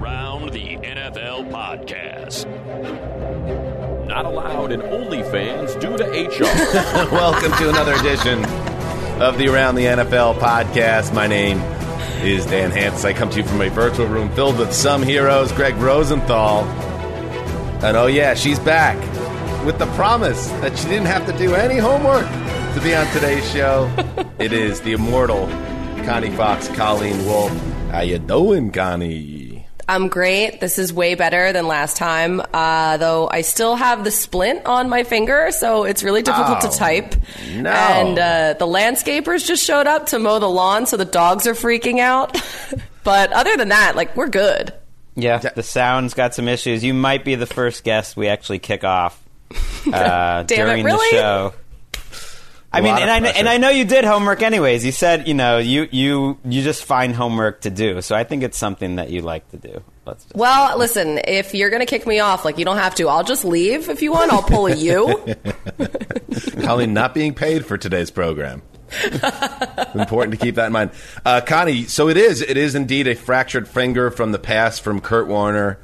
The Around the NFL podcast. Not allowed in OnlyFans due to HR. Welcome to another edition of the Around the NFL podcast. My name is Dan Hanzus. I come to you from a virtual room filled with some heroes, Greg Rosenthal. And oh, yeah, she's back with the promise that she didn't have to do any homework to be on today's show. it is the immortal Connie Fox, Colleen Wolfe. How you doing, Connie? I'm great. This is way better than last time. Uh, though I still have the splint on my finger, so it's really difficult Oh, to type. no. And uh, the landscapers just showed up to mow the lawn, so the dogs are freaking out. but other than that, like we're good. Yeah, the sound's got some issues. You might be the first guest we actually kick off uh, Damn it, during really? the show. I A mean, and I pressure. and I know you did homework anyways. You said you know you you you just find homework to do. So I think it's something that you like to do. Let's just, Well, listen, if you're gonna kick me off, like you don't have to. I'll just leave if you want. I'll pull a you. Colleen not being paid for today's program. Important to keep that in mind. Uh, Connie, so it is. It is indeed a fractured finger from the past from Kurt Warner.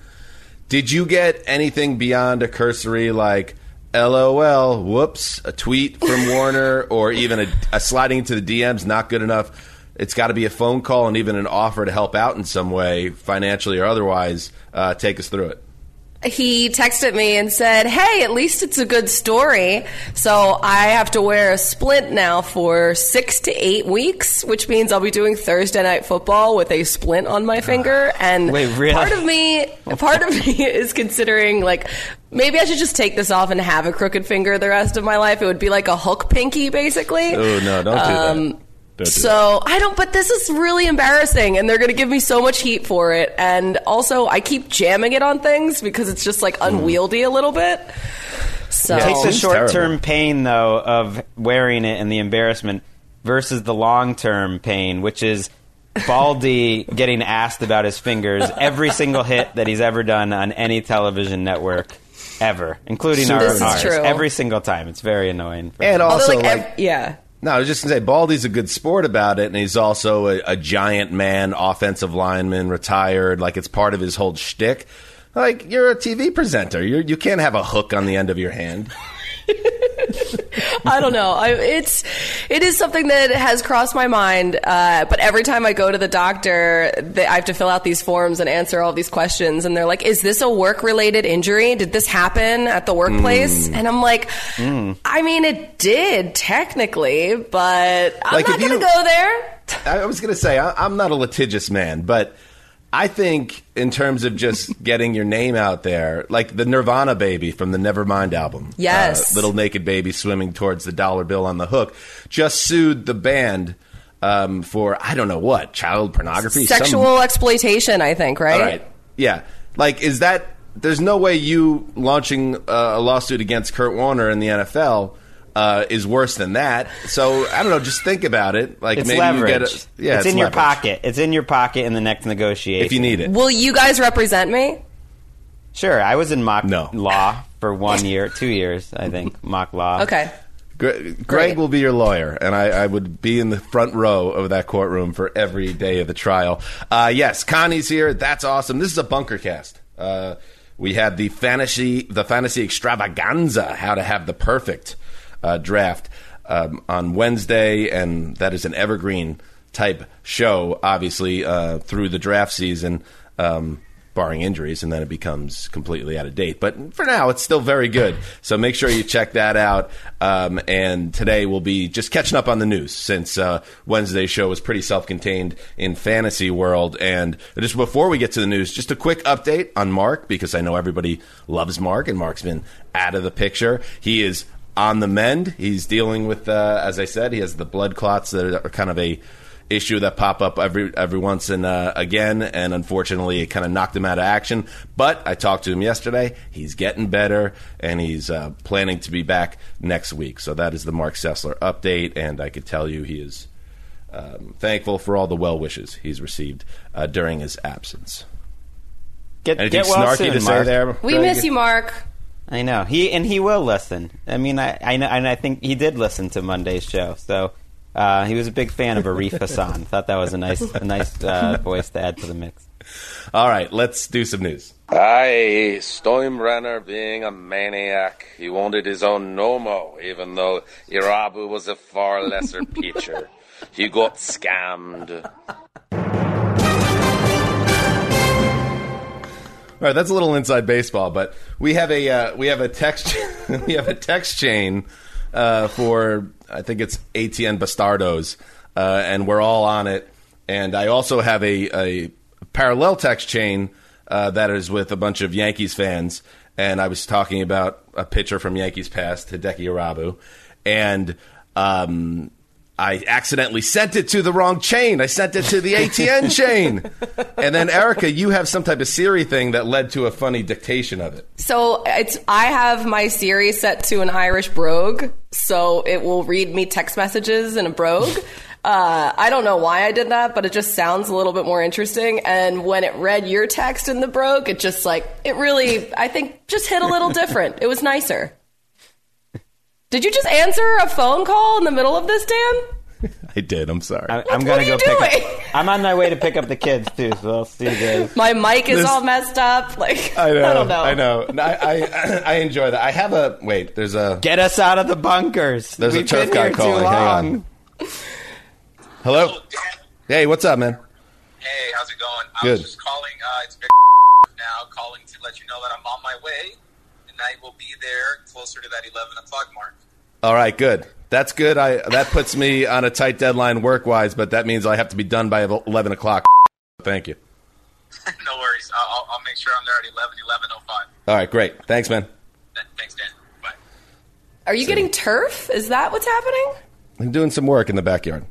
Did you get anything beyond a cursory like LOL, whoops, a tweet from Warner, or even a, a sliding into the DMs not good enough? It's got to be a phone call and even an offer to help out in some way, financially or otherwise. Uh, take us through it. He texted me and said, Hey, at least it's a good story. So I have to wear a splint now for six to eight weeks, which means I'll be doing Thursday night football with a splint on my finger. And Wait, really? part of me, part of me is considering like, maybe I should just take this off and have a crooked finger the rest of my life. It would be like a hook pinky, basically. Oh no, don't do that. Um, Don't do So I don't, but this is really embarrassing, and they're going to give me so much heat for it. And also, I keep jamming it on things because it's just like hmm. unwieldy a little bit. So Yeah, Take the short term pain though of wearing it and the embarrassment versus the long term pain, which is Baldy getting asked about his fingers every single hit that he's ever done on any television network ever, including our This is ours. true. Every single time, it's very annoying. And him. also, although, like, like, ev- yeah. No, I was just gonna say Baldy's a good sport about it, and he's also a, a giant man, offensive lineman, retired. Like it's part of his whole shtick. Like you're a TV presenter, you you can't have a hook on the end of your hand. I don't know. I, it's it is something that has crossed my mind. Uh, but every time I go to the doctor, they, I have to fill out these forms and answer all these questions. And they're like, "Is this a work related injury? Did this happen at the workplace?" And I'm like, "I mean, it did technically, but I'm Like, not going to go there." I was gonna say I, I'm not a litigious man, but I think in terms of just getting your name out there, like the Nirvana baby from the Nevermind album, Yes. uh, little naked baby swimming towards the dollar bill on the hook, just sued the band. Um, for I don't know what child pornography, some- Sexual exploitation, I think, right? All right. Yeah. Like, is that? There's no way you launching uh, a lawsuit against Kurt Warner in the NFL uh, is worse than that. So I don't know. Just think about it. Like It's maybe leverage. you get it. Yeah, it's, in your pocket. It's in your pocket in the next negotiation. if you need it. Will you guys represent me? Sure, I was in mock No. law for one year, two years, I think, mock law. Okay. Gre- Greg Great. will be your lawyer, and I, I would be in the front row of that courtroom for every day of the trial. Uh, yes, Connie's here. That's awesome. This is a bunker cast. Uh, we had the fantasy, the fantasy extravaganza, how to have the perfect uh, draft um, on Wednesday, and that is an evergreen type show, obviously uh, through the draft season. Um, barring injuries, and then it becomes completely out of date. But for now, it's still very good. So make sure you check that out. Um, and today we'll be just catching up on the news since uh, Wednesday's show was pretty self-contained in fantasy world. And just before we get to the news, just a quick update on Mark because I know everybody loves Mark, and Mark's been out of the picture. He is on the mend. He's dealing with, uh, as I said, he has the blood clots that are kind of a issue that pop up every every once and uh, again, and unfortunately, it kind of knocked him out of action. But I talked to him yesterday; he's getting better, and he's uh, planning to be back next week. So that is the Mark Sessler update, and I could tell you he is um, thankful for all the well wishes he's received uh, during his absence. Get, Anything get well snarky soon, to say there? We Greg? miss you, Mark. I know he and he will listen. I mean, I I know, and I think he did listen to Monday's show. So uh, he was a big fan of Arif Hassan. Thought that was a nice a nice uh, voice to add to the mix. All right, let's do some news. Aye, Steinbrenner being a maniac. He wanted his own Nomo, even though Irabu was a far lesser pitcher. He got scammed. All right, that's a little inside baseball, but we have a uh, we have a text we have a text chain uh, for I think it's ATN Bastardos, uh, and we're all on it. And I also have a, a parallel text chain uh, that is with a bunch of Yankees fans, and I was talking about a pitcher from Yankees past, Hideki Irabu, and um, I accidentally sent it to the wrong chain. I sent it to the ATN chain. And then Erica, you have some type of Siri thing that led to a funny dictation of it. So it's I have my Siri set to an Irish brogue, so it will read me text messages in a brogue. Uh, I don't know why I did that, but it just sounds a little bit more interesting. And when it read your text in the brogue, it just like it really, I think, just hit a little different. It was nicer. Did you just answer a phone call in the middle of this, Dan? I did. I'm sorry. I, What- I'm gonna are go you pick doing? up. I'm on my way to pick up the kids too, so I'll see you guys. My mic is This- all messed up. Like I know. I don't know. I know. I, I I enjoy that. I have a wait. There's a Get us out of the bunkers. There's a We've turf guy calling. Hang on. hello. Oh, Hey, what's up, man? Hey, how's it going? I Good. was just calling. Uh, it's Vic now, calling to let you know that I'm on my way, and I will be there closer to that 11 o'clock mark. All right, good. That's good. I that puts me on a tight deadline work wise, but that means I have to be done by eleven o'clock. Thank you. no worries. I'll, I'll- I'll make sure I'm there at 11, 11.05. All right, great. Thanks, man. Thanks, Dan. Bye. Are you getting turf? Is that what's happening? I'm doing some work in the backyard.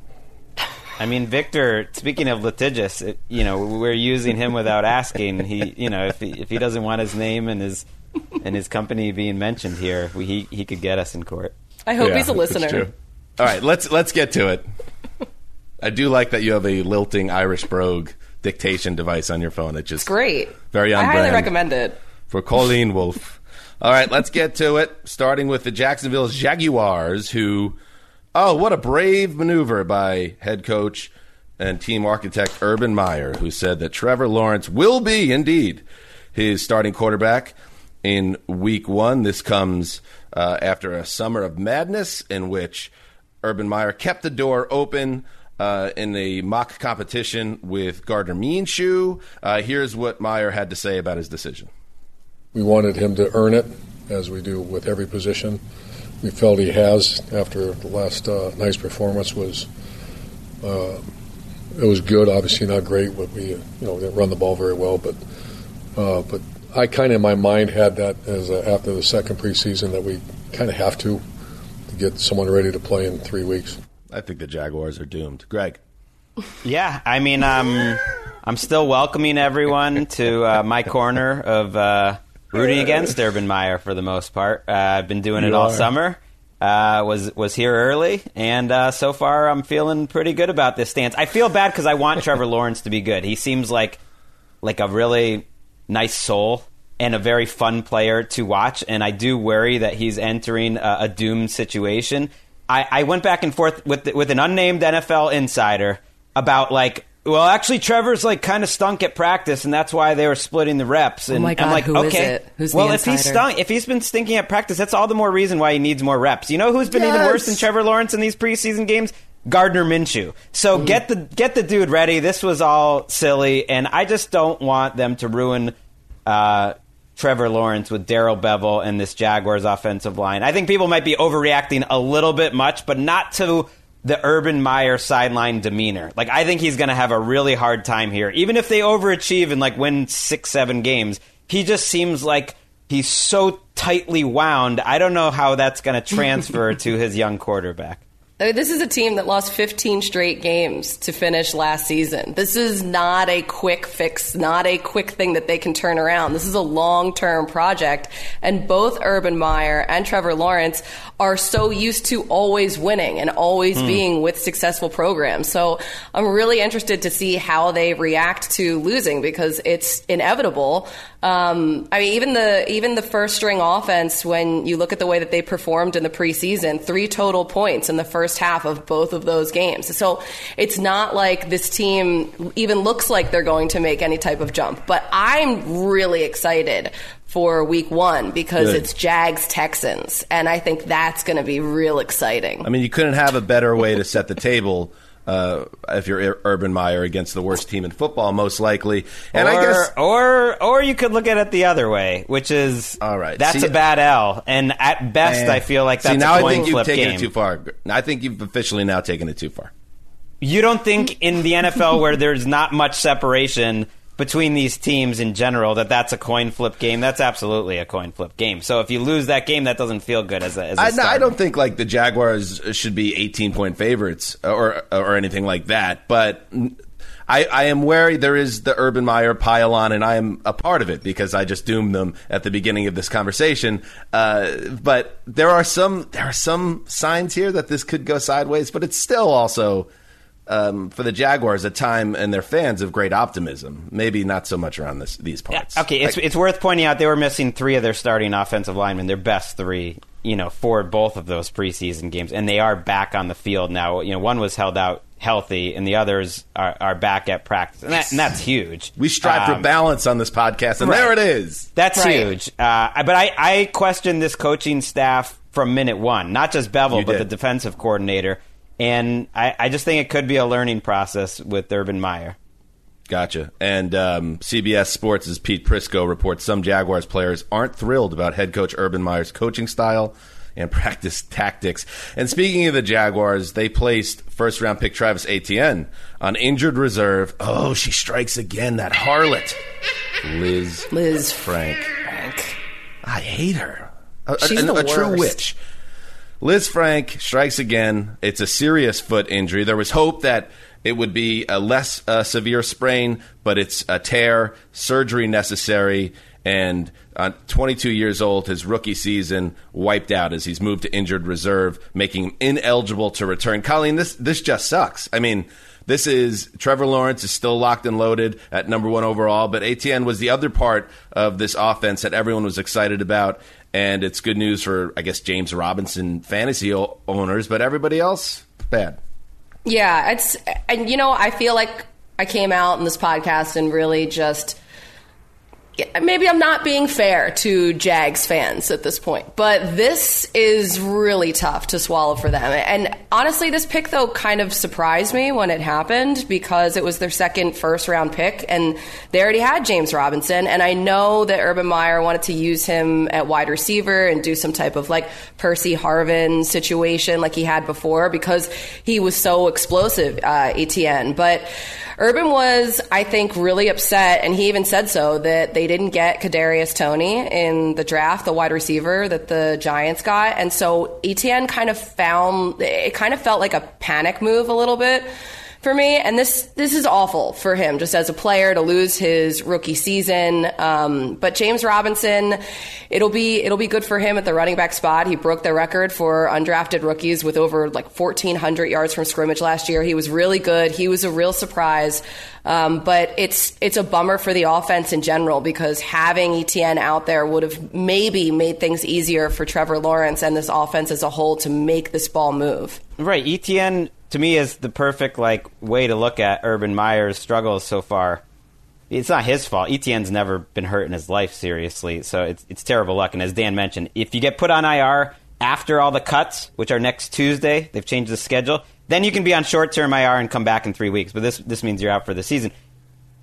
I mean, Victor. Speaking of litigious, it, you know, we're using him without asking. He, you know, if he, if he doesn't want his name and his and his company being mentioned here, we, he he could get us in court. I hope Yeah, he's a listener. true. All right, let's let's get to it. I do like that you have a lilting Irish brogue dictation device on your phone. It just Great. Very on I highly recommend it. for Colleen Wolfe. All right, let's get to it. Starting with the Jacksonville Jaguars, who, oh, what a brave maneuver by head coach and team architect Urban Meyer, who said that Trevor Lawrence will be indeed his starting quarterback in week one. This comes uh, after a summer of madness in which Urban Meyer kept the door open uh, in a mock competition with Gardner Minshew. Uh, here's what Meyer had to say about his decision. We wanted him to earn it, as we do with every position. We felt he has after the last uh, performance was uh, it was good. Obviously not great, but we you know didn't run the ball very well. But uh, but I kind of in my mind had that as a, after the second preseason that we kind of have to to get someone ready to play in three weeks. I think the Jaguars are doomed. Greg. Yeah, I mean, um, I'm still welcoming everyone to uh, my corner of uh, rooting against Urban Meyer for the most part. Uh, I've been doing it all are. summer. Uh, was was here early, and uh, so far I'm feeling pretty good about this stance. I feel bad because I want Trevor Lawrence to be good. He seems like like a really nice soul and a very fun player to watch. And I do worry that he's entering a, a doomed situation. I, I went back and forth with with an unnamed NFL insider about like, well, actually, Trevor's like kind of stunk at practice, and that's why they were splitting the reps. Oh and my I'm like, okay, it? Who's the well, if he's stunk, if he's been stinking at practice, that's all the more reason why he needs more reps. You know who's been even worse than Trevor Lawrence in these preseason games? Gardner Minshew. So Mm. get the get the dude ready. This was all silly, and I just don't want them to ruin uh, Trevor Lawrence with Darrell Bevell and this Jaguars offensive line. I think people might be overreacting a little bit much, but not to the Urban Meyer sideline demeanor. Like I think he's going to have a really hard time here, even if they overachieve and like win six, seven games. He just seems like he's so tightly wound. I don't know how that's going to transfer to his young quarterback. I mean, This is a team that lost 15 straight games to finish last season. This is not a quick fix, not a quick thing that they can turn around. This is a long term project. And both Urban Meyer and Trevor Lawrence are so used to always winning and always being with successful programs. So I'm really interested to see how they react to losing because it's inevitable. Um, I mean, even the even the first string offense, when you look at the way that they performed in the preseason, three total points in the first half of both of those games. So it's not like this team even looks like they're going to make any type of jump. But I'm really excited for week one because Good. it's Jags Texans, and I think that's going to be real exciting. I mean, you couldn't have a better way to set the table uh, if you're Urban Meyer against the worst team in football, most likely. And or, I guess or or you could look at it the other way, which is All right. That's See- a bad L, and at best, Eh. I feel like that's See, now a I coin think you've flip taken game. it too far. I think you've officially now taken it too far. You don't think in the NFL where there's not much separation between these teams in general that that's a coin flip game? That's absolutely a coin flip game. So if you lose that game, that doesn't feel good as a. As a I, no, I don't think like the Jaguars should be 18 point favorites or or anything like that. But I, I am wary there is the Urban Meyer pile on, and I am a part of it because I just doomed them at the beginning of this conversation. Uh, but there are some there are some signs here that this could go sideways, but it's still also. Um, for the Jaguars, a time and their fans of great optimism. Maybe not so much around this, these parts. Okay, it's, it's worth pointing out they were missing three of their starting offensive linemen, their best three, you know, for both of those preseason games, and they are back on the field now. You know, one was held out healthy, and the others are, are back at practice, and, that, and that's huge. we strive for Um, balance on this podcast, and right. there it is. That's Right. huge. Uh, but I, I question this coaching staff from minute one, not just Bevell, You but did. the defensive coordinator. And I, I just think it could be a learning process with Urban Meyer. Gotcha. And um, CBS Sports' Pete Prisco reports some Jaguars players aren't thrilled about head coach Urban Meyer's coaching style and practice tactics. And speaking of the Jaguars, they placed first round pick Travis Etienne on injured reserve. Oh, she strikes again, that harlot. Liz Lisfranc. Frank. I hate her. A, She's a- the a true witch. Lisfranc strikes again. It's a serious foot injury. There was hope that it would be a less uh, severe sprain, but it's a tear, surgery necessary, and uh, 22 years old, his rookie season wiped out as he's moved to injured reserve, making him ineligible to return. Colleen, this this just sucks. I mean. This is Trevor Lawrence is still locked and loaded at number one overall, but Etienne was the other part of this offense that everyone was excited about, and it's good news for I guess James Robinson fantasy o- owners, but everybody else bad. Yeah, it's and you know I feel like I came out in this podcast and really just maybe I'm not being fair to Jags fans at this point, but this is really tough to swallow for them. And honestly, this pick though kind of surprised me when it happened because it was their second first round pick and they already had James Robinson. And I know that Urban Meyer wanted to use him at wide receiver and do some type of like Percy Harvin situation like he had before because he was so explosive, uh, Etienne. But Urban was, I think, really upset, and he even said so that they didn't get Kadarius Toney in the draft, the wide receiver that the Giants got, and so Etienne kind of found it kind of felt like a panic move a little bit for me, and this this is awful for him just as a player to lose his rookie season. Um, but James Robinson, it'll be it'll be good for him at the running back spot. He broke the record for undrafted rookies with over like 1,400 yards from scrimmage last year. He was really good. He was a real surprise. Um, but it's it's a bummer for the offense in general because having Etienne out there would have maybe made things easier for Trevor Lawrence and this offense as a whole to make this ball move. Right, Etienne to me is the perfect like way to look at Urban Meyer's struggles so far. It's not his fault. Etienne's never been hurt in his life seriously, so it's it's terrible luck. And as Dan mentioned, if you get put on IR after all the cuts, which are next Tuesday, they've changed the schedule. Then you can be on short term IR and come back in three weeks. But this this means you're out for the season.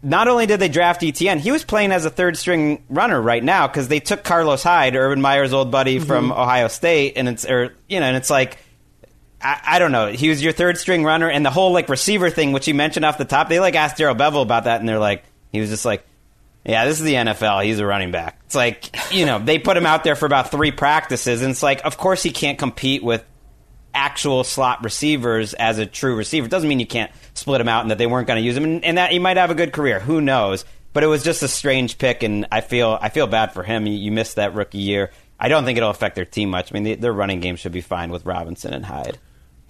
Not only did they draft Etienne, he was playing as a third string runner right now because they took Carlos Hyde, Urban Meyer's old buddy mm-hmm. from Ohio State, and it's or you know, and it's like I, I don't know. He was your third string runner, and the whole like receiver thing, which he mentioned off the top. They like asked Darrell Bevell about that, and they're like, he was just like, "Yeah, this is the NFL. He's a running back." It's like you know they put him out there for about three practices, and it's like, of course he can't compete with actual slot receivers as a true receiver. It doesn't mean you can't split them out and that they weren't going to use him, and, and that he might have a good career. Who knows? But it was just a strange pick, and I feel I feel bad for him. You, you missed that rookie year. I don't think it'll affect their team much. I mean, the, their running game should be fine with Robinson and Hyde.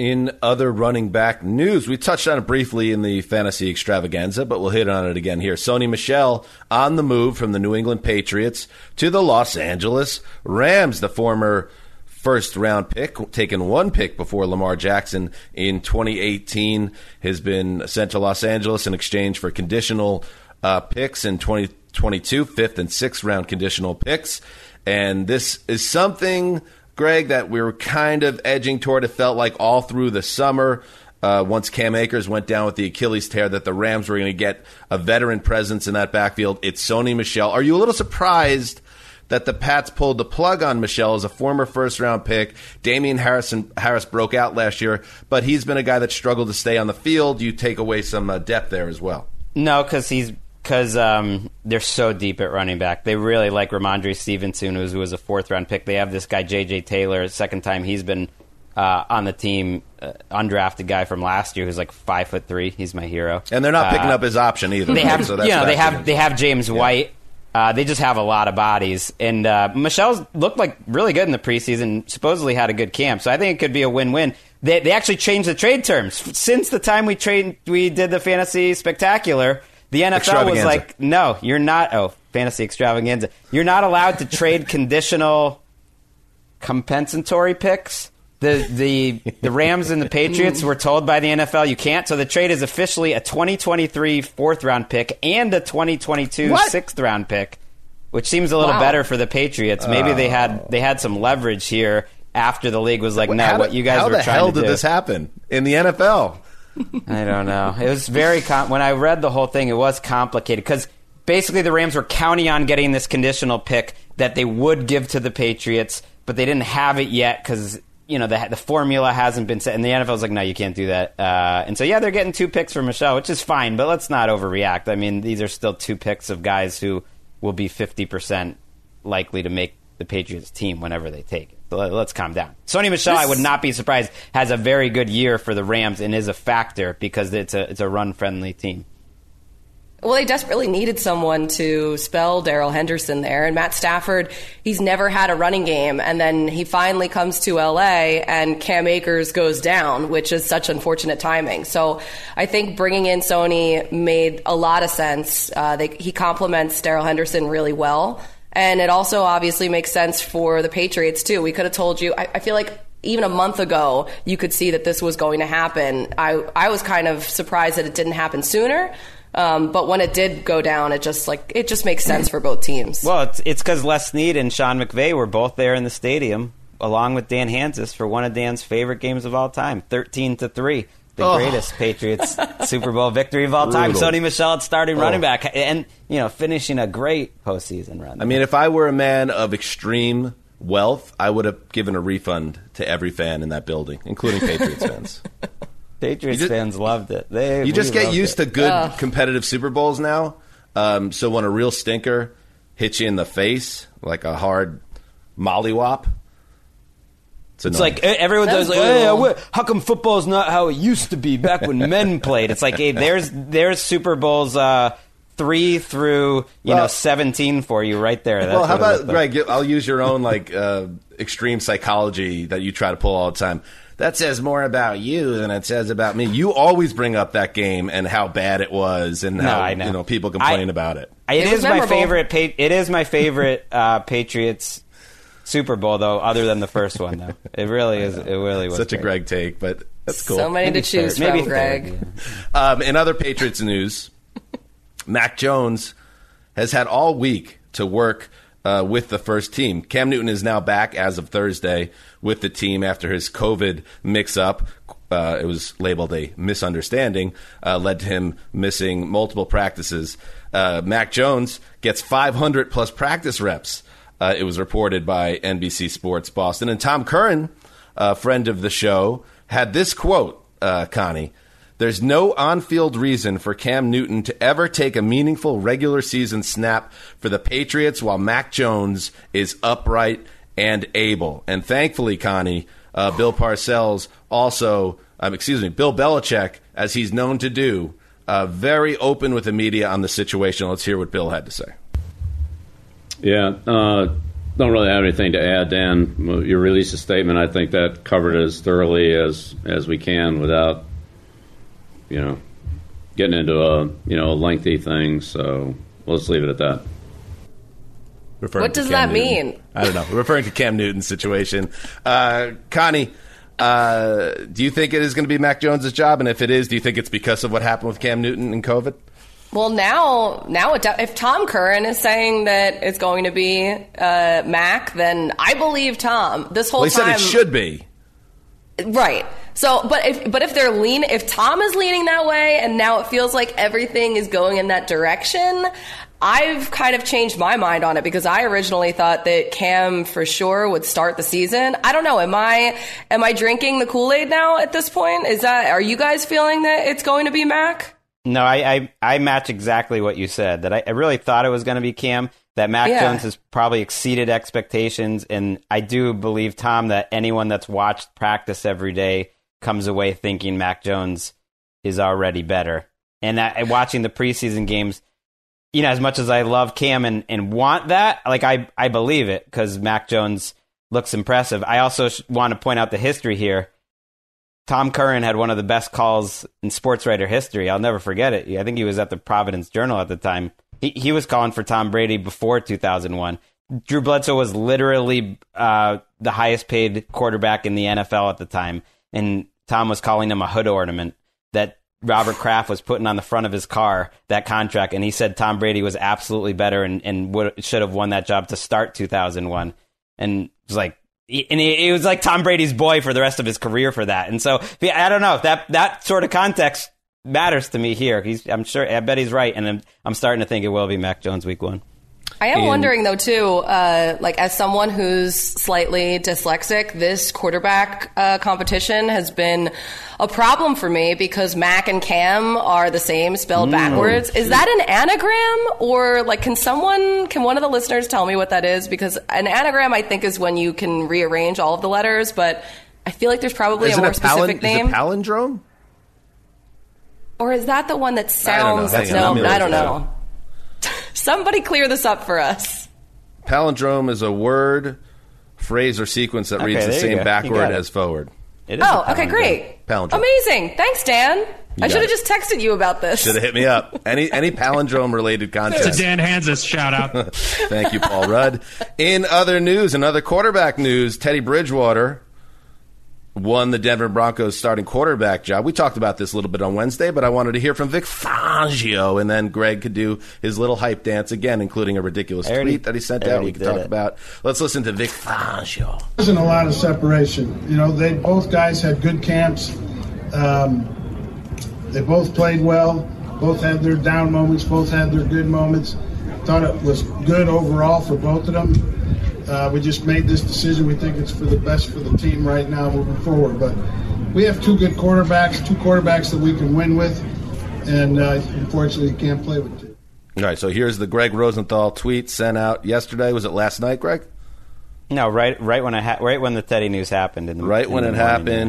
In other running back news, we touched on it briefly in the fantasy extravaganza, but we'll hit on it again here. Sony Michel on the move from the New England Patriots to the Los Angeles Rams. The former first round pick, taken one pick before Lamar Jackson in 2018, has been sent to Los Angeles in exchange for conditional uh, picks in 2022, fifth and sixth round conditional picks. And this is something, Greg, that we were kind of edging toward. It felt like all through the summer. Uh, once Cam Akers went down with the Achilles tear, that the Rams were going to get a veteran presence in that backfield. It's Sony Michel. Are you a little surprised that the Pats pulled the plug on Michel as a former first round pick? Damien Harrison Harris broke out last year, but he's been a guy that struggled to stay on the field. You take away some uh, depth there as well. No, because he's because um, they're so deep at running back. They really like Rhamondre Stevenson, who was a fourth round pick. They have this guy J.J. Taylor, second time he's been uh, on the team, uh, undrafted guy from last year who's like five foot three. He's my hero. And they're not picking Uh, up his option either. They right? have, So you know, they have they have James White. Uh, they just have a lot of bodies, and uh, Michel's looked like really good in the preseason. Supposedly had a good camp, so I think it could be a win-win. They, they actually changed the trade terms since the time we trade we did the fantasy spectacular. The NFL was like, no, you're not. Oh, fantasy extravaganza. You're not allowed to trade conditional compensatory picks. The the the Rams and the Patriots were told by the NFL you can't. So the trade is officially a 2023 fourth round pick and a 2022 What? sixth round pick, which seems a little Wow. better for the Patriots. Maybe they had oh. they had some leverage here after the league was like, no, How what you guys how were the trying hell to did do. this happen in the NFL? I don't know. It was very com- when I read the whole thing. It was complicated because basically the Rams were counting on getting this conditional pick that they would give to the Patriots, but they didn't have it yet because you know the the formula hasn't been set. And the NFL was like, no, you can't do that. Uh, and so yeah, they're getting two picks for Michel, which is fine, but let's not overreact. I mean, these are still two picks of guys who will be fifty percent likely to make the Patriots team whenever they take it. Let's calm down. Sony Michel, I would not be surprised, has a very good year for the Rams and is a factor because it's a it's a run friendly team. Well, they desperately needed someone to spell Darrell Henderson there. And Matt Stafford, he's never had a running game. And then he finally comes to LA and Cam Akers goes down, which is such unfortunate timing. So I think bringing in Sony made a lot of sense. Uh, they, he complements Darrell Henderson really well. And it also obviously makes sense for the Patriots, too. We could have told you, I, I feel like even a month ago, you could see that this was going to happen. I, I was kind of surprised that it didn't happen sooner. Um, but when it did go down, it just like it just makes sense for both teams. Well, it's it's because Les Snead and Sean McVay were both there in the stadium along with Dan Hanzus for one of Dan's favorite games of all time, thirteen to three. The Oh. greatest Patriots Super Bowl victory of all time. Brutal. Sony Michel at starting Oh. running back, and you know finishing a great postseason run. I mean, if I were a man of extreme wealth, I would have given a refund to every fan in that building, including Patriots fans. Patriots just- fans loved it. They You just get used it. to good competitive Super Bowls now. Um, so when a real stinker hits you in the face, like a hard mollywop, it's, It's annoying. like eh, everyone does like, hey, brutal. I how come football's not how it used to be back when men played? It's like, hey, there's there's Super Bowls uh, three through you know seventeen for you right there. That's well, how about looked like. Greg? I'll use your own like uh, extreme psychology that you try to pull all the time. That says more about you than it says about me. You always bring up that game and how bad it was, and No, how know. you know people complain I- about it. It It was my favorite. It is my favorite uh, Patriots Super Bowl, though. Other than the first one, though, it really is. It really was Such a. Greg take, but that's cool. So many Maybe to choose third. Maybe from, third, Greg. yeah. Um, in other Patriots news, Mac Jones has had all week to work uh, with the first team. Cam Newton is now back as of Thursday with the team after his COVID mix up. Uh, it was labeled a misunderstanding, uh, led to him missing multiple practices. Uh, Mac Jones gets 500 plus practice reps. Uh, it was reported by NBC Sports Boston. And Tom Curran, a friend of the show, had this quote, uh, Connie. There's no on field reason for Cam Newton to ever take a meaningful regular season snap for the Patriots while Mac Jones is upright and able. And thankfully, Connie, uh, Bill Parcells also, um, excuse me, Bill Belichick, as he's known to do, uh, very open with the media on the situation. Let's hear what Bill had to say. Yeah, uh, don't really have anything to add, Dan. Well, You released a statement. I think that covered it as thoroughly as as we can without, you know, getting into a you know a lengthy thing. So let's leave it at that. Referring What does that Newton. mean? I don't know. We're referring to Cam Newton's situation. Uh, Connie, uh, do you think it is going to be Mac Jones' job? And if it is, do you think it's because of what happened with Cam Newton and COVID? Well, now, now, it, if Tom Curran is saying that it's going to be uh, Mac, then I believe Tom. This whole Well, he time, said it should be. Right. So, but if but if they're lean, if Tom is leaning that way, and now it feels like everything is going in that direction, I've kind of changed my mind on it because I originally thought that Cam for sure would start the season. I don't know. Am I am I drinking the Kool Aid now at this point? Is that are you guys feeling that it's going to be Mac? No, I, I, I match exactly what you said. That I, I really thought it was going to be Cam. That Mac Yeah. Jones has probably exceeded expectations, and I do believe Tom that anyone that's watched practice every day comes away thinking Mac Jones is already better. And I, watching the preseason games, you know, as much as I love Cam and, and want that, like I I believe it because Mac Jones looks impressive. I also sh- want to point out the history here. Tom Curran had one of the best calls in sports writer history. I'll never forget it. I think he was at the Providence Journal at the time. He, he was calling for Tom Brady before 2001. Drew Bledsoe was literally uh, the highest paid quarterback in the NFL at the time, and Tom was calling him a hood ornament that Robert Kraft was putting on the front of his car, that contract, and he said Tom Brady was absolutely better and, and would, should have won that job to start 2001. And it was like, and he, was like Tom Brady's boy for the rest of his career for that. And so I don't know that that sort of context matters to me here. He's, I'm sure, I bet he's right, and I'm, I'm starting to think it will be Mac Jones week one. I am And- wondering though too, uh, like as someone who's slightly dyslexic, this quarterback uh, competition has been a problem for me because Mac and Cam are the same spelled backwards. Is that an anagram or like can someone can one of the listeners tell me what that is? Because an anagram I think is when you can rearrange all of the letters, but I feel like there's probably Is a more a, palin- specific is name. palindrome? or is that the one that I don't know. sounds Hang on, let no, I don't know. Somebody clear this up for us. Palindrome is a word, phrase, or sequence that Okay, reads the same backward as forward. It is Oh, okay, great. Palindrome. Amazing. Thanks, Dan. I should have just texted you about this. Should have hit me up. Any any palindrome related content. It's a. Dan Hanzus shout out. Thank you, Paul Rudd. In other news, another quarterback news, Teddy Bridgewater won the Denver Broncos starting quarterback job. We talked about this a little bit on Wednesday, but I wanted to hear from Vic Fangio, and then Greg could do his little hype dance again, including a ridiculous already- tweet that he sent I out. We could talk it. about. Let's listen to Vic Fangio. wasn't a lot of separation. You know, they both guys had good camps. Um, they both played well. Both had their down moments. Both had their good moments. Thought it was good overall for both of them. Uh, we just made this decision. We think it's for the best for the team right now moving forward. But we have two good quarterbacks, two quarterbacks that we can win with, and uh, unfortunately, can't play with two. All right, so here's the Greg Rosenthal tweet sent out yesterday. Was it last night, Greg? No, right, right when I ha- right when the Teddy news happened. In the, Right in when the it morning,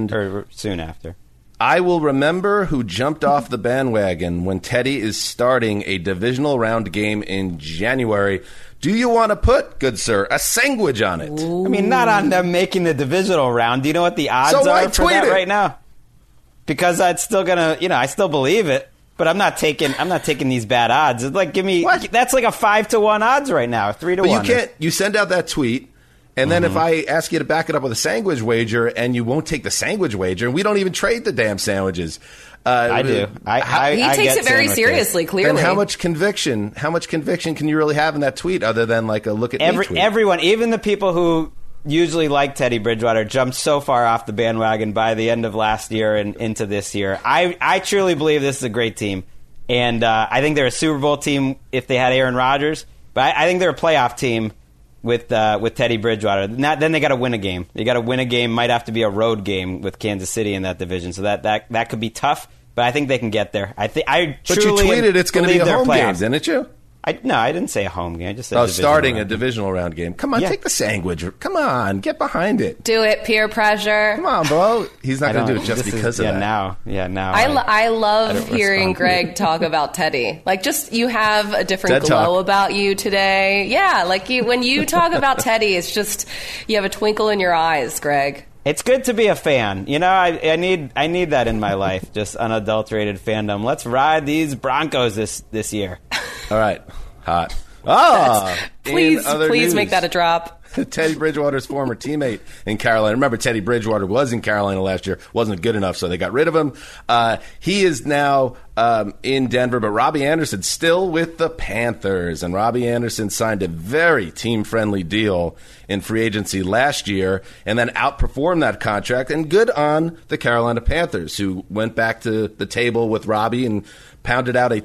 happened. or soon after. I will remember who jumped off the bandwagon when Teddy is starting a divisional round game in January. Do you want to put, good sir, a sandwich on it? I mean, not on them making the divisional round. Do you know what the odds So are for that it? right now? Because I'd still gonna, you know, I still believe it, but I'm not taking, I'm not taking these bad odds. It's like, give me, What? that's like a five to one odds right now, three to But you can't. You send out that tweet, and then Mm-hmm. if I ask you to back it up with a sandwich wager, and you won't take the sandwich wager, and we don't even trade the damn sandwiches. Uh, I do. I, I, he I takes get it very sandwiches. seriously, clearly. And how much conviction? How much conviction can you really have in that tweet, other than like a look at Every, tweet? everyone, even the people who usually like Teddy Bridgewater, jumped so far off the bandwagon by the end of last year and into this year. I, I truly believe this is a great team, and uh, I think they're a Super Bowl team if they had Aaron Rodgers. But I, I think they're a playoff team with uh, with Teddy Bridgewater. Not, then they got to win a game. They got to win a game. Might have to be a road game with Kansas City in that division. So that that, that could be tough. But I think they can get there. I think I but you tweeted it's going to be a home game, playoffs. didn't you? I no, I didn't say a home game. I just said Oh, divisional starting a round. divisional round game. Come on, Yeah. take the sandwich. Come on, get behind it. Do it, peer pressure. Come on, bro. He's not going to do it just this is- because of yeah, that. now, yeah, now. I, lo- I love don't hearing. Greg talk about Teddy. Like, just you have a different TED glow Talk. about you today. Yeah, like you when you talk about Teddy, it's just you have a twinkle in your eyes, Greg. It's good to be a fan. You know, I, I need I need that in my life. Just unadulterated fandom. Let's ride these Broncos this this year. All right, hot. Ah, Please, please news, make that a drop. Teddy Bridgewater's former teammate in Carolina. Remember, Teddy Bridgewater was in Carolina last year. wasn't good enough, so they got rid of him. Uh, he is now um, in Denver, but Robbie Anderson still with the Panthers. And Robbie Anderson signed a very team-friendly deal in free agency last year, and then outperformed that contract. And good on the Carolina Panthers, who went back to the table with Robbie and pounded out a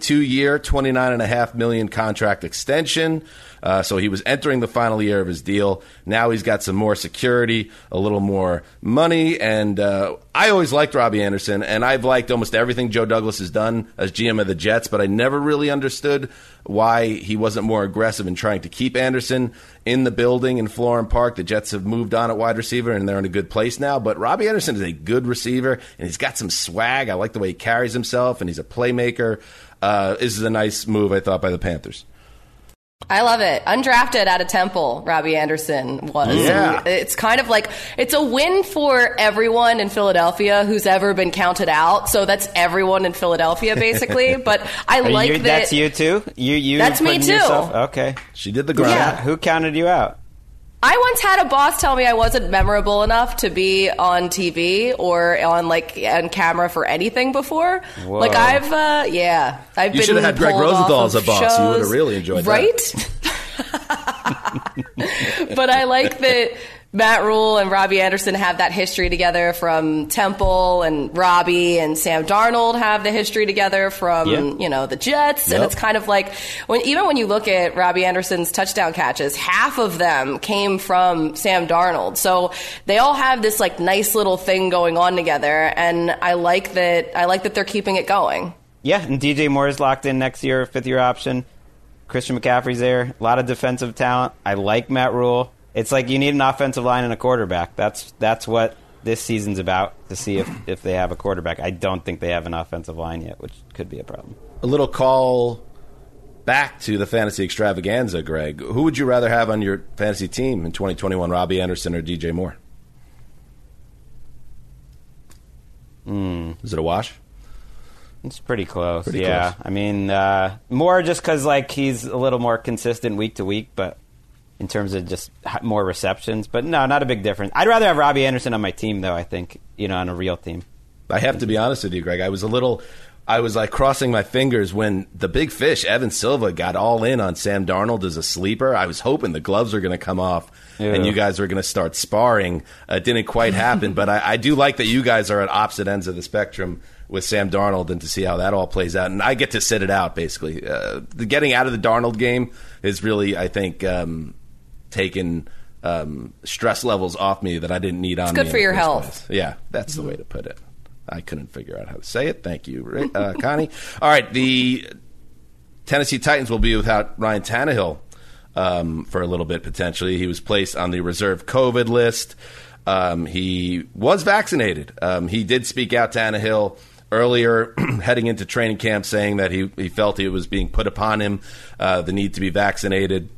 and a half million contract extension. Uh, so he was entering the final year of his deal. Now he's got some more security, a little more money, and uh, I always liked Robbie Anderson, and I've liked almost everything Joe Douglas has done as GM of the Jets, but I never really understood why he wasn't more aggressive in trying to keep Anderson in the building in Florham Park. The Jets have moved on at wide receiver, and they're in a good place now. But Robbie Anderson is a good receiver, and he's got some swag. I like the way he carries himself, and he's a playmaker. Uh, this is a nice move, I thought, by the Panthers. I love it. Undrafted out of Temple, Robbie Anderson was. Yeah. And It's kind of like it's a win for everyone in Philadelphia who's ever been counted out. So that's everyone in Philadelphia, basically. but I Are like you, that. that's you too. You you. That's me too. Yourself, okay. She did the grind. Yeah. Who counted you out? I once had a boss tell me I wasn't memorable enough to be on TV or on like on camera for anything before. Whoa. Like I've, uh, yeah, I've You been. should have had Greg Rosenthal as a boss. You would have really enjoyed that. right? but I like that Matt Rhule and Robbie Anderson have that history together from Temple, and Robbie and Sam Darnold have the history together from Yeah. you know the Jets, and it's kind of like when even when you look at Robbie Anderson's touchdown catches, half of them came from Sam Darnold. So they all have this like nice little thing going on together, and I like that. I like that they're keeping it going. Yeah, and DJ Moore is locked in next year, fifth year option. Christian McCaffrey's there. A lot of defensive talent. I like Matt Rhule. It's like you need an offensive line and a quarterback. That's that's what this season's about to see if, if they have a quarterback. I don't think they have an offensive line yet, which could be a problem. A little call back to the fantasy extravaganza, Greg. Who would you rather have on your fantasy team in 2021, Robbie Anderson or DJ Moore? Is it a wash? It's pretty close. Pretty yeah, close. I mean, uh, more just because like he's a little more consistent week to week, but in terms of just more receptions. But no, not a big difference. I'd rather have Robbie Anderson on my team, though. I think you know, on a real team. I have to be honest with you, Greg. I was a little, I was like crossing my fingers when the big fish, Evan Silva, got all in on Sam Darnold as a sleeper. I was hoping the gloves were going to come off and you guys were going to start sparring. Uh, it didn't quite happen, but I, I do like that you guys are at opposite ends of the spectrum with Sam Darnold and to see how that all plays out. And I get to sit it out, basically. Uh, the getting out of the Darnold game is really, I think, um, taken um, stress levels off me that I didn't need on good me for your health. place. Yeah, that's the way to put it. I couldn't figure out how to say it. Thank you, uh, Connie. All right, the Tennessee Titans will be without Ryan Tannehill um, for a little bit potentially. He was placed on the reserve COVID list. Um, he was vaccinated. Um, he did speak out Tannehill earlier, heading into training camp, saying that he, he felt it was being put upon him uh, the need to be vaccinated.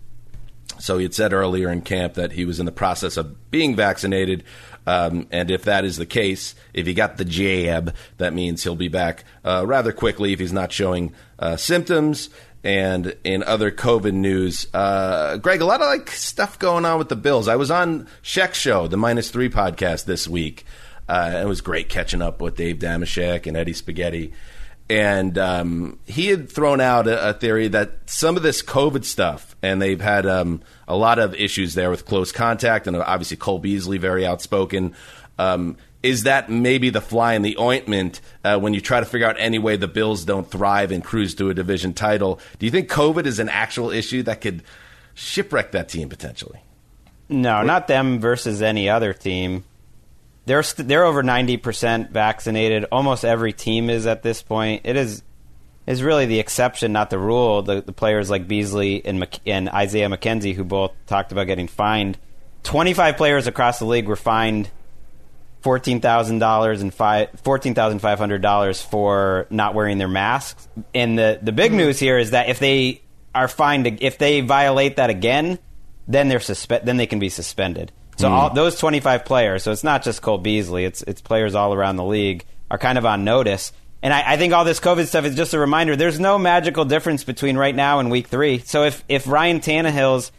So he had said earlier in camp that he was in the process of being vaccinated. Um, and if that is the case, if he got the jab, that means he'll be back uh, rather quickly if he's not showing uh, symptoms. And in other COVID news, uh, Greg, a lot of like stuff going on with the Bills. I was on Sheck's show, the Minus Three podcast this week. Uh, it was great catching up with Dave Dameshek and Eddie Spaghetti and um, he had thrown out a, a theory that some of this COVID stuff, and they've had um, a lot of issues there with close contact, and obviously Cole Beasley very outspoken. Um, is that maybe the fly in the ointment uh, when you try to figure out any way the Bills don't thrive and cruise to a division title? Do you think COVID is an actual issue that could shipwreck that team potentially? No, not them versus any other team. They're st- they're over ninety percent vaccinated. Almost every team is at this point. It is is really the exception, not the rule. The, the players like Beasley and, Mc, and Isaiah McKenzie, who both talked about getting fined. 25 players across the league were fined $14,000 and five, $14,500 for not wearing their masks. And the, the big mm-hmm. news here is that if they are fined, if they violate that again, then they're suspe- then they can be suspended. So Hmm. all those 25 players, so it's not just Cole Beasley, it's it's players all around the league are kind of on notice. And I, I think all this COVID stuff is just a reminder. There's no magical difference between right now and week three. So if if Ryan Tannehill's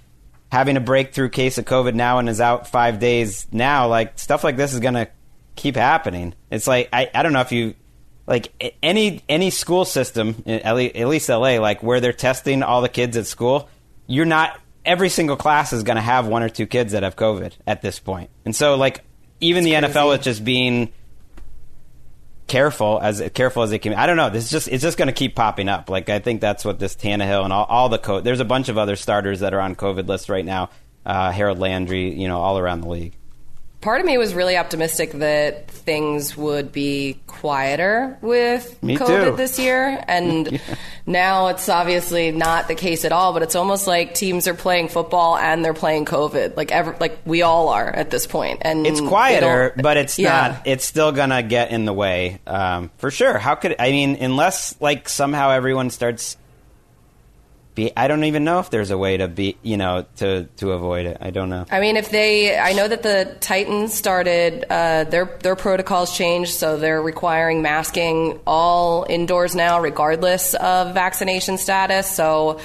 having a breakthrough case of COVID now and is out five days now, like stuff like this is going to keep happening. It's like I, I don't know if you like any any school system at least LA like where they're testing all the kids at school. You're not every single class is going to have one or two kids that have COVID at this point, and so like even the NFL is just being careful as careful as they can. I don't know. This is just it's just going to keep popping up. Like I think that's what this Tannehill and all, all the co- there's a bunch of other starters that are on COVID lists right now. Uh, Harold Landry, you know, all around the league. Part of me was really optimistic that things would be quieter with Me COVID too. this year. And now it's obviously not the case at all, but it's almost like teams are playing football and they're playing COVID. Like ever, like we all are at this point. And It's quieter, but it's Yeah. not. It's still gonna get in the way um, for sure. How could I mean? Unless like somehow everyone starts. Be, I don't even know if there's a way to be, you know, to to avoid it. I don't know. I mean, if they, I know that the Titans started uh, their their protocols changed, so they're requiring masking all indoors now, regardless of vaccination status. So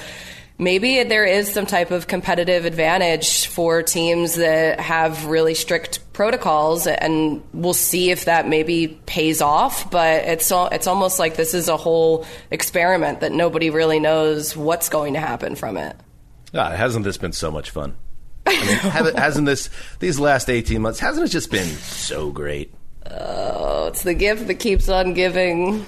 maybe there is some type of competitive advantage for teams that have really strict protocols, and we'll see if that maybe pays off. But it's al- it's almost like this is a whole experiment that nobody really knows what's going to happen from it. God, hasn't this been so much fun? I mean, hasn't this these last eighteen months? Hasn't it just been so great? Oh, it's the gift that keeps on giving.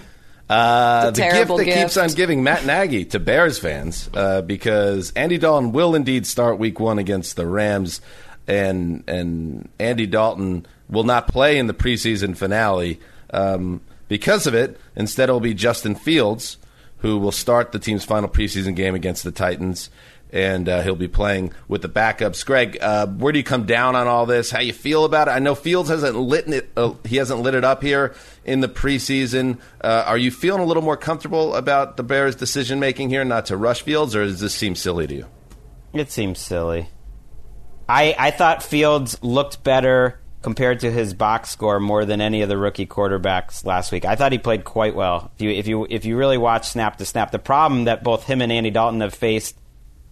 Uh, the gift that gift. keeps on giving Matt Nagy to Bears fans uh, because Andy Dalton will indeed start Week One against the Rams, and and Andy Dalton will not play in the preseason finale um, because of it. Instead, it will be Justin Fields who will start the team's final preseason game against the Titans. And uh, he'll be playing with the backups. Greg, uh, where do you come down on all this? How you feel about it? I know Fields hasn't lit it. Uh, he hasn't lit it up here in the preseason. Uh, are you feeling a little more comfortable about the Bears' decision making here, not to rush Fields, or does this seem silly to you? It seems silly. I I thought Fields looked better compared to his box score more than any of the rookie quarterbacks last week. I thought he played quite well. If you if you if you really watch snap to snap, the problem that both him and Andy Dalton have faced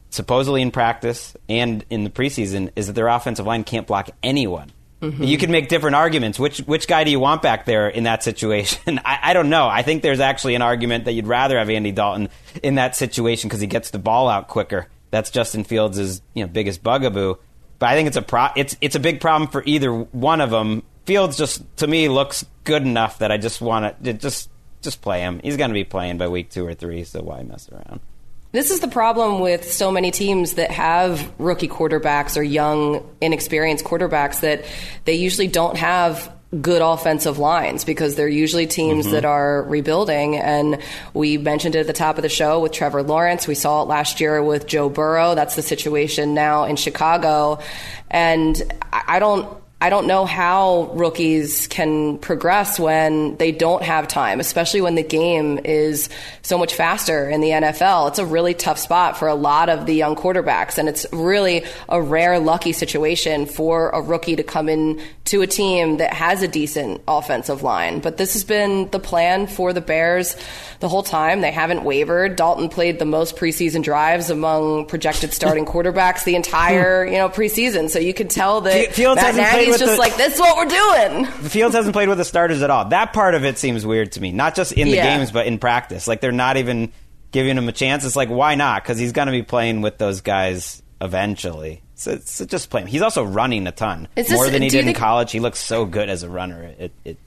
supposedly in practice and in the preseason is that their offensive line can't block anyone. Mm-hmm. You can make different arguments. Which which guy do you want back there in that situation? I, I don't know. I think there's actually an argument that you'd rather have Andy Dalton in that situation because he gets the ball out quicker. That's Justin Fields' you know biggest bugaboo. But I think it's a pro- it's it's a big problem for either one of them. Fields just to me looks good enough that I just want to just just play him. He's going to be playing by week two or three, so why mess around? This is the problem with so many teams that have rookie quarterbacks or young, inexperienced quarterbacks that they usually don't have good offensive lines because they're usually teams Mhm. that are rebuilding. And we mentioned it at the top of the show with Trevor Lawrence. We saw it last year with Joe Burrow. That's the situation now in Chicago. And I don't. I don't know how rookies can progress when they don't have time, especially when the game is so much faster in the NFL. It's a really tough spot for a lot of the young quarterbacks, and it's really a rare, lucky situation for a rookie to come in to a team that has a decent offensive line. But this has been the plan for the Bears the whole time. They haven't wavered. Dalton played the most preseason drives among projected starting quarterbacks the entire, you know, preseason. So you can tell that Fields Matt hasn't with just the- like, this is what we're doing. The Fields hasn't played with the starters at all. That part of it seems weird to me. Not just in the Yeah. games, but in practice. Like they're not even giving him a chance. It's like why not? Because he's going to be playing with those guys eventually. So, so just play him. He's also running a ton Is this- more than he did in college. He looks so good as a runner. It, it,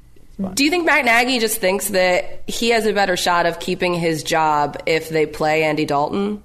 Do you think Matt Nagy just thinks that he has a better shot of keeping his job if they play Andy Dalton?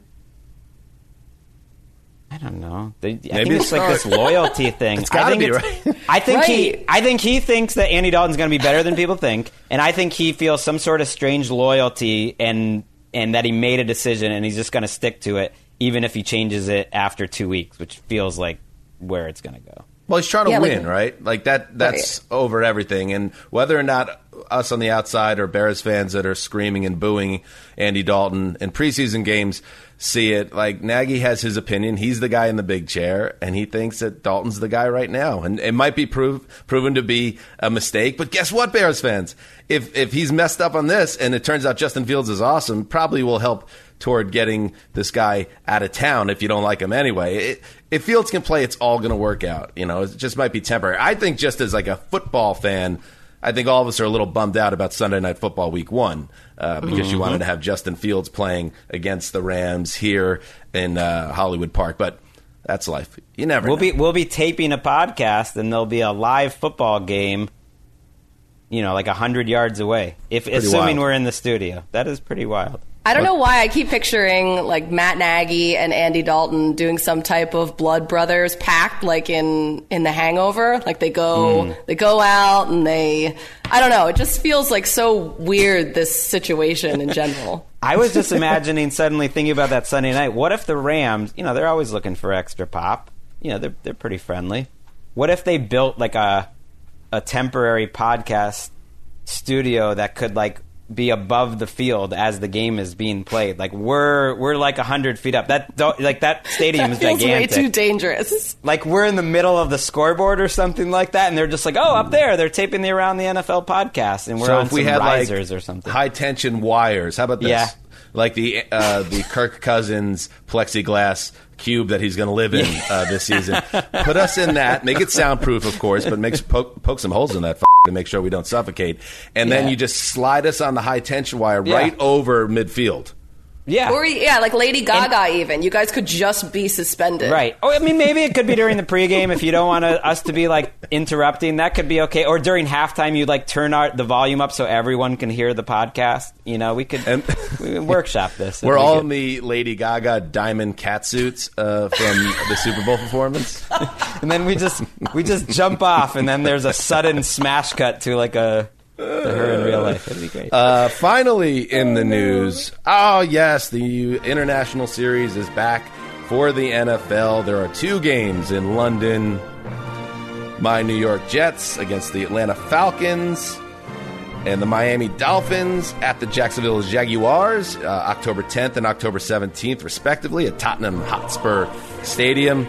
I don't know. They, I Maybe think it's it's like this loyalty thing. It's gotta I think be, it's- right? I think he. I think he thinks that Andy Dalton's going to be better than people think, and I think he feels some sort of strange loyalty and and that he made a decision and he's just going to stick to it, even if he changes it after two weeks, which feels like where it's going to go. Well, he's trying to Yeah, like- win, right? Like that. That's over everything. And whether or not us on the outside or Bears fans that are screaming and booing Andy Dalton in preseason games see it, like Nagy has his opinion. He's the guy in the big chair, and he thinks that Dalton's the guy right now. And it might be prove, proven to be a mistake. But guess what, Bears fans? If if he's messed up on this, and it turns out Justin Fields is awesome, probably will help toward getting this guy out of town if you don't like him anyway. It, if Fields can play, it's all going to work out. You know, it just might be temporary. I think just as like a football fan, I think all of us are a little bummed out about Sunday Night Football Week One uh, because you wanted to have Justin Fields playing against the Rams here in uh, Hollywood Park, but that's life. You never. We'll know. be we'll be taping a podcast and there'll be a live football game. You know, like hundred yards away. If assuming wild. we're in the studio, that is pretty wild. I don't know why I keep picturing like Matt Nagy and Andy Dalton doing some type of blood brothers pact, like in in The Hangover. Like they go hmm. they go out and they I don't know. It just feels like so weird this situation in general. I was just imagining suddenly thinking about that Sunday night. What if the Rams, you know, they're always looking for extra pop. You know, they're they're pretty friendly. What if they built like a a temporary podcast studio that could like be above the field as the game is being played? Like we're we're like hundred feet up. That don't- like that stadium That is feels gigantic. way too dangerous. like we're in the middle of the scoreboard or something like that, and they're just like, "Oh, up there, they're taping the around the NFL podcast, and we're so on if we some had risers like or something." high tension wires, how about this? Yeah. Like the uh, the Kirk Cousins plexiglass cube that he's going to live in uh, this season. Put us in that. Make it soundproof, of course, but make poke, poke some holes in that f- to make sure we don't suffocate. And then you just slide us on the high tension wire Yeah. right over midfield. Yeah, Or yeah, like Lady Gaga even. You guys could just be suspended. Right. Oh, I mean, maybe it could be during the pregame if you don't want to, us to be like interrupting. That could be okay. Or during halftime, you like turn our, the volume up so everyone can hear the podcast. You know, we could And- we could workshop this. We're It'd all good. in the Lady Gaga diamond cat suits uh, from the Super Bowl performance. and then we just we just jump off, and then there's a sudden smash cut to like a to her in real life. It'd be great. Uh, finally, in the news, oh yes, the international series is back for the NFL. There are two games in London. My New York Jets against the Atlanta Falcons, and the Miami Dolphins at the Jacksonville Jaguars, uh, October 10th and October 17th, respectively, at Tottenham Hotspur Stadium.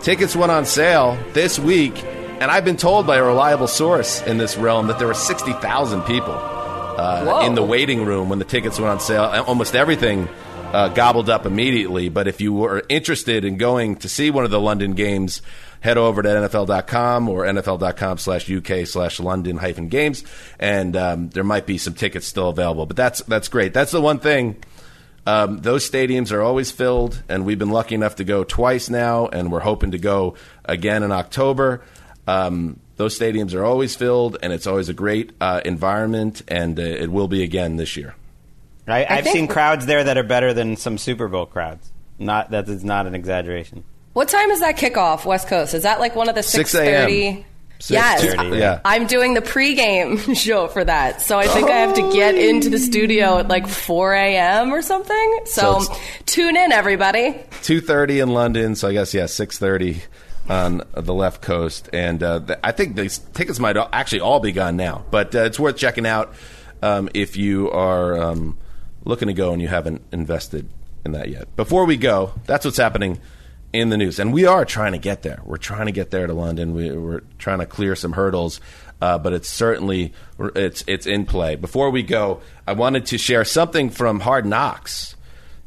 Tickets went on sale this week, and I've been told by a reliable source in this realm that there were 60,000 people uh, in the waiting room when the tickets went on sale. Almost everything uh, gobbled up immediately. But if you were interested in going to see one of the London games, head over to NFL.com or NFL.com slash UK slash London hyphen games, and um, there might be some tickets still available. But that's that's great. That's the one thing. Um, those stadiums are always filled, and we've been lucky enough to go twice now, and we're hoping to go again in October. Um, those stadiums are always filled, and it's always a great uh, environment, and uh, it will be again this year. I, I've think- seen crowds there that are better than some Super Bowl crowds. Not that is not an exaggeration. What time is that kickoff, West Coast? Is that like one of the 6 six Yes, 6:30, I- yeah. I'm doing the pregame show for that, so I think I have to get into the studio at like 4 a.m. or something. So, So tune in, everybody. two thirty in London, so I guess yeah, six thirty on the left coast, and uh, th- I think these tickets might actually all be gone now, but uh, it's worth checking out um, if you are um, looking to go and you haven't invested in that yet. Before we go, that's what's happening in the news, and we are trying to get there. We're trying to get there to London. We, we're trying to clear some hurdles. Uh, but it's certainly it's it's in play. Before we go, I wanted to share something from Hard Knocks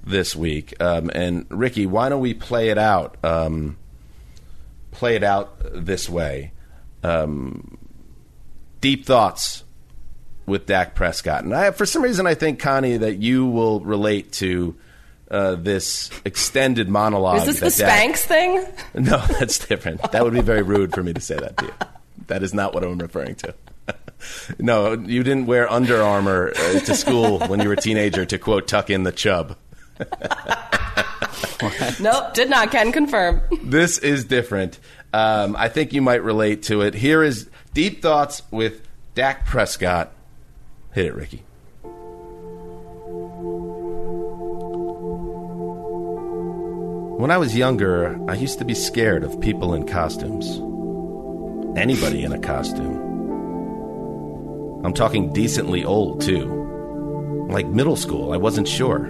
this week. Um, and Ricky, why don't we play it out? Um, play it out this way. Um, deep thoughts with Dak Prescott, and I, for some reason, I think Colleen that you will relate to uh, this extended monologue. Is this the Dak- Spanx thing? no, that's different. That would be very rude for me to say that to you. That is not what I'm referring to. no, you didn't wear Under Armour uh, to school when you were a teenager to quote tuck in the chub. nope, did not. Can confirm. this is different. Um, I think you might relate to it. Here is Deep Thoughts with Dak Prescott. Hit it, Ricky. When I was younger, I used to be scared of people in costumes. Anybody in a costume. I'm talking decently old, too. Like middle school, I wasn't sure.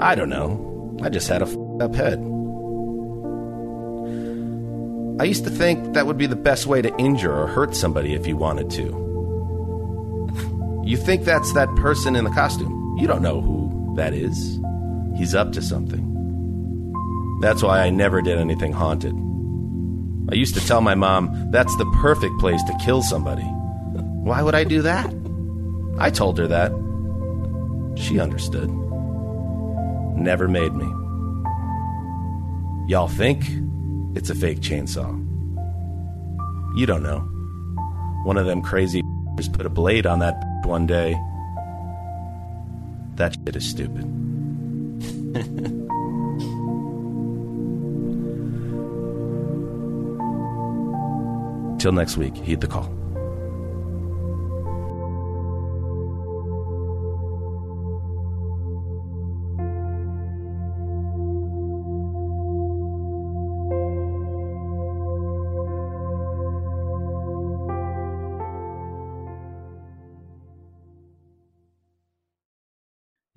I don't know. I just had a f- up head. I used to think that would be the best way to injure or hurt somebody if you wanted to. You think that's that person in the costume. You don't know who that is. He's up to something. That's why I never did anything haunted. I used to tell my mom that's the perfect place to kill somebody. Why would I do that? I told her that. She understood. Never made me. Y'all think it's a fake chainsaw. You don't know. One of them crazy just put a blade on that one day. That shit is stupid. Till next week, heed the call.